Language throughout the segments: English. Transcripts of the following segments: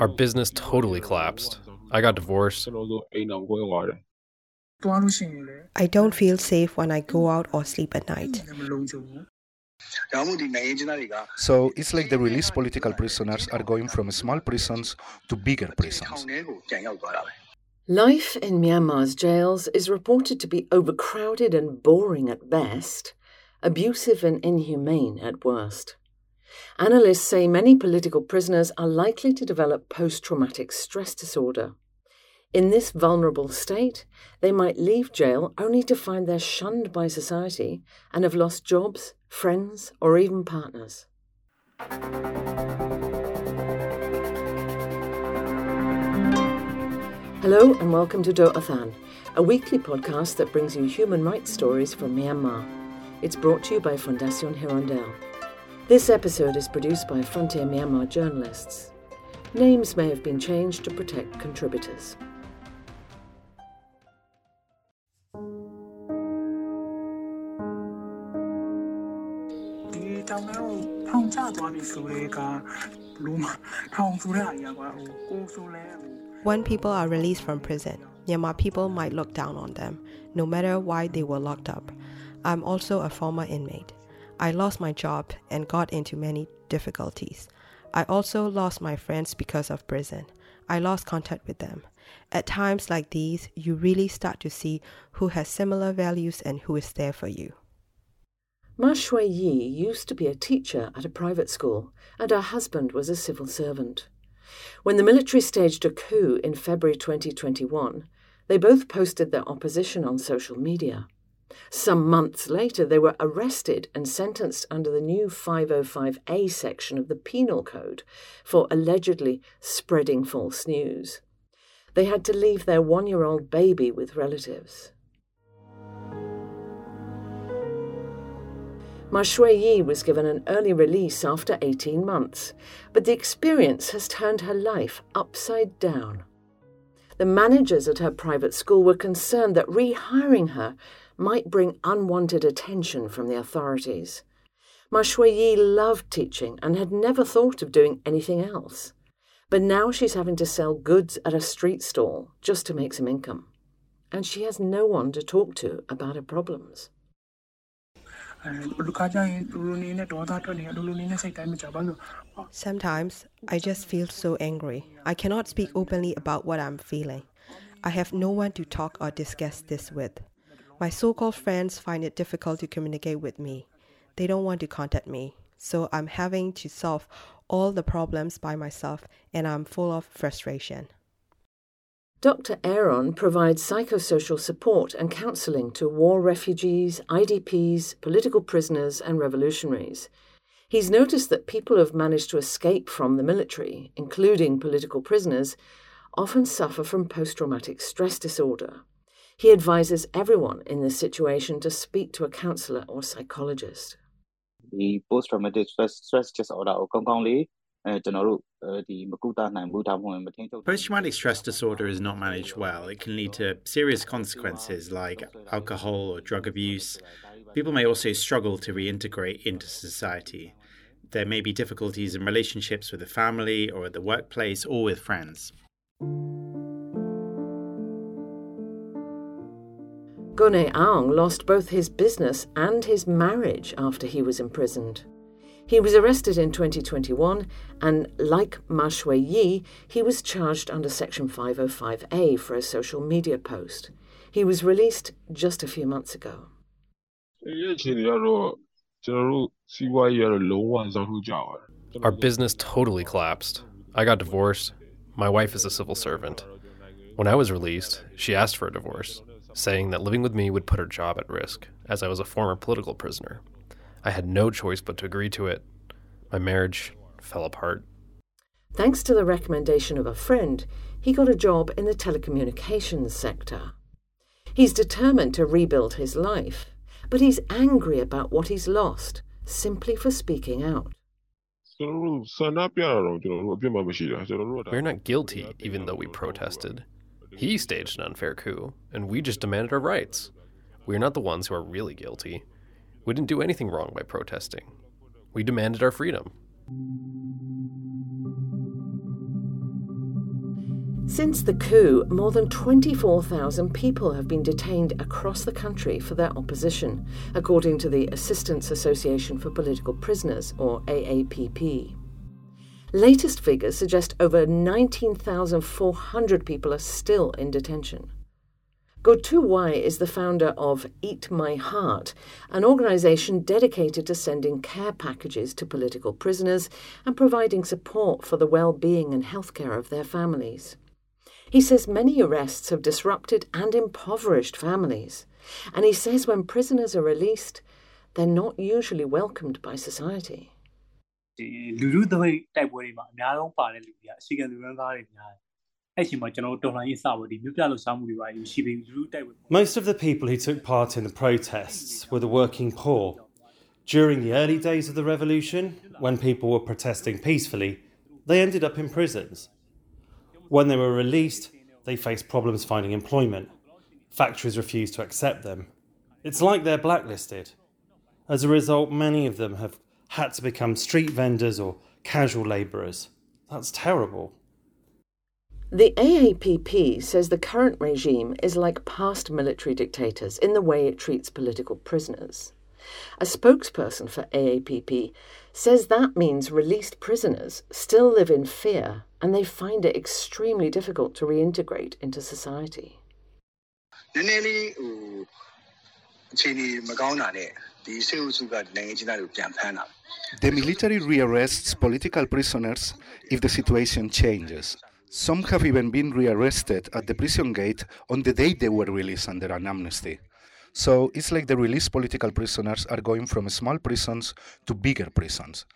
Our business totally collapsed. I got divorced. I don't feel safe when I go out or sleep at night. So it's like the released political prisoners are going from small prisons to bigger prisons. Life in Myanmar's jails is reported to be overcrowded and boring at best, abusive and inhumane at worst. Analysts say many political prisoners are likely to develop post traumatic stress disorder. In this vulnerable state, they might leave jail only to find they're shunned by society and have lost jobs, friends, or even partners. Hello and welcome to Doh Athan, a weekly podcast that brings you human rights stories from Myanmar. It's brought to you by Fondation Hirondelle. This episode is produced by Frontier Myanmar journalists. Names may have been changed to protect contributors. When people are released from prison, Myanmar people might look down on them, no matter why they were locked up. I'm also a former inmate. I lost my job and got into many difficulties. I also lost my friends because of prison. I lost contact with them. At times like these, you really start to see who has similar values and who is there for you. Ma Shui Yi used to be a teacher at a private school, and her husband was a civil servant. When the military staged a coup in February 2021, they both posted their opposition on social media. Some months later, they were arrested and sentenced under the new 505A section of the Penal Code for allegedly spreading false news. They had to leave their one year old baby with relatives. Ma Shui Yi was given an early release after 18 months, but the experience has turned her life upside down. The managers at her private school were concerned that rehiring her might bring unwanted attention from the authorities. Ma loved teaching and had never thought of doing anything else. But now she's having to sell goods at a street stall just to make some income. And she has no one to talk to about her problems. Sometimes I just feel so angry. I cannot speak openly about what I'm feeling. I have no one to talk or discuss this with. My so called friends find it difficult to communicate with me. They don't want to contact me. So I'm having to solve all the problems by myself and I'm full of frustration. Dr. Aaron provides psychosocial support and counselling to war refugees, IDPs, political prisoners, and revolutionaries. He's noticed that people who have managed to escape from the military, including political prisoners, often suffer from post traumatic stress disorder. He advises everyone in this situation to speak to a counsellor or psychologist. The post traumatic stress stress disorder ကိုကောင်းကောင်းလေးအဲကျွန်တော်တို့ Post traumatic stress disorder is not managed well. It can lead to serious consequences like alcohol or drug abuse. People may also struggle to reintegrate into society. There may be difficulties in relationships with the family or at the workplace or with friends. Gone Aung lost both his business and his marriage after he was imprisoned. He was arrested in 2021, and like Ma Shui Yi, he was charged under Section 505A for a social media post. He was released just a few months ago. Our business totally collapsed. I got divorced. My wife is a civil servant. When I was released, she asked for a divorce, saying that living with me would put her job at risk, as I was a former political prisoner. I had no choice but to agree to it. My marriage fell apart. Thanks to the recommendation of a friend, he got a job in the telecommunications sector. He's determined to rebuild his life, but he's angry about what he's lost simply for speaking out. We're not guilty, even though we protested. He staged an unfair coup, and we just demanded our rights. We are not the ones who are really guilty. We didn't do anything wrong by protesting. We demanded our freedom. Since the coup, more than 24,000 people have been detained across the country for their opposition, according to the Assistance Association for Political Prisoners, or AAPP. Latest figures suggest over 19,400 people are still in detention. Gotu Wai is the founder of Eat My Heart, an organisation dedicated to sending care packages to political prisoners and providing support for the well-being and healthcare of their families. He says many arrests have disrupted and impoverished families, and he says when prisoners are released, they're not usually welcomed by society. လူလူသပိတ်တိုက်ပွဲတွေမှာအများဆုံးပါတဲ့လူတွေကအစီကံလူရန်သားတွေများတယ်အဲ့ချိန်မှာကျွန်တော်တို့တော်လှန်ရေးစဖို့ဒီမြို့ပြလှုပ်ရှားမှုတွေပါရှိပြီးလူလူတိုက်ပွဲ Most of the people who took part in the protests were the working poor. During the early days of the revolution, when people were protesting peacefully, they ended up in prisons. When they were released, they faced problems finding employment. Factories refused to accept them. It's like they're blacklisted. As a result, many of them have had to become street vendors or casual labourers. That's terrible. The AAPP says the current regime is like past military dictators in the way it treats political prisoners. A spokesperson for AAPP says that means released prisoners still live in fear and they find it extremely difficult to reintegrate into society. The military rearrests political prisoners if the situation changes. Some have even been rearrested at the prison gate on the day they were released under an amnesty. So it's like the released political prisoners are going from small prisons to bigger prisons.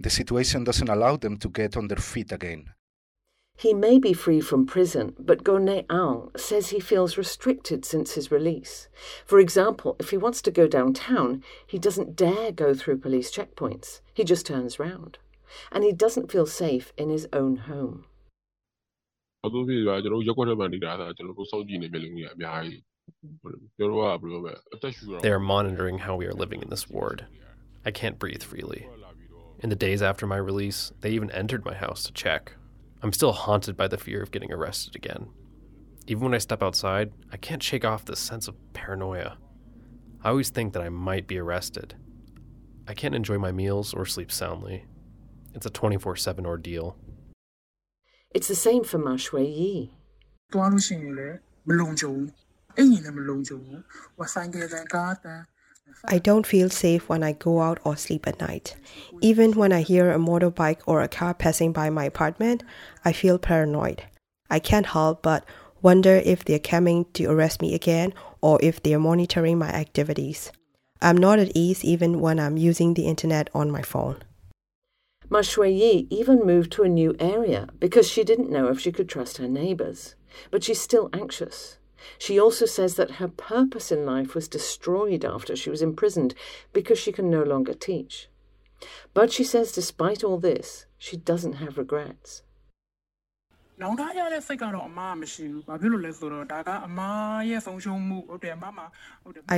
The situation doesn't allow them to get on their feet again. He may be free from prison, but Gone Aung says he feels restricted since his release. For example, if he wants to go downtown, he doesn't dare go through police checkpoints. He just turns round. And he doesn't feel safe in his own home. They are monitoring how we are living in this ward. I can't breathe freely. In the days after my release, they even entered my house to check. I'm still haunted by the fear of getting arrested again. Even when I step outside, I can't shake off this sense of paranoia. I always think that I might be arrested. I can't enjoy my meals or sleep soundly. It's a 24 7 ordeal. It's the same for Ma Shui Yi. I don't feel safe when I go out or sleep at night. Even when I hear a motorbike or a car passing by my apartment, I feel paranoid. I can't help but wonder if they're coming to arrest me again or if they're monitoring my activities. I'm not at ease even when I'm using the internet on my phone. Ma Shui even moved to a new area because she didn't know if she could trust her neighbors. But she's still anxious. She also says that her purpose in life was destroyed after she was imprisoned because she can no longer teach. But she says, despite all this, she doesn't have regrets. I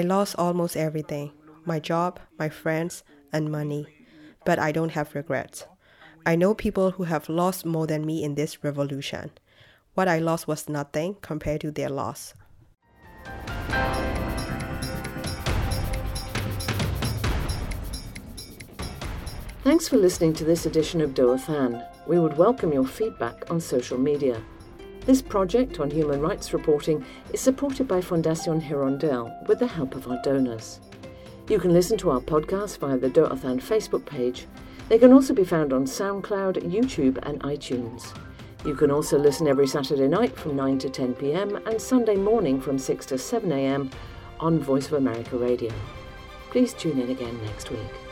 lost almost everything my job, my friends, and money. But I don't have regrets. I know people who have lost more than me in this revolution. What I lost was nothing compared to their loss. Thanks for listening to this edition of Doh Athan. We would welcome your feedback on social media. This project on human rights reporting is supported by Fondation Hirondelle with the help of our donors. You can listen to our podcast via the Doh Athan Facebook page. They can also be found on SoundCloud, YouTube, and iTunes. You can also listen every Saturday night from 9 to 10 pm and Sunday morning from 6 to 7 am on Voice of America Radio. Please tune in again next week.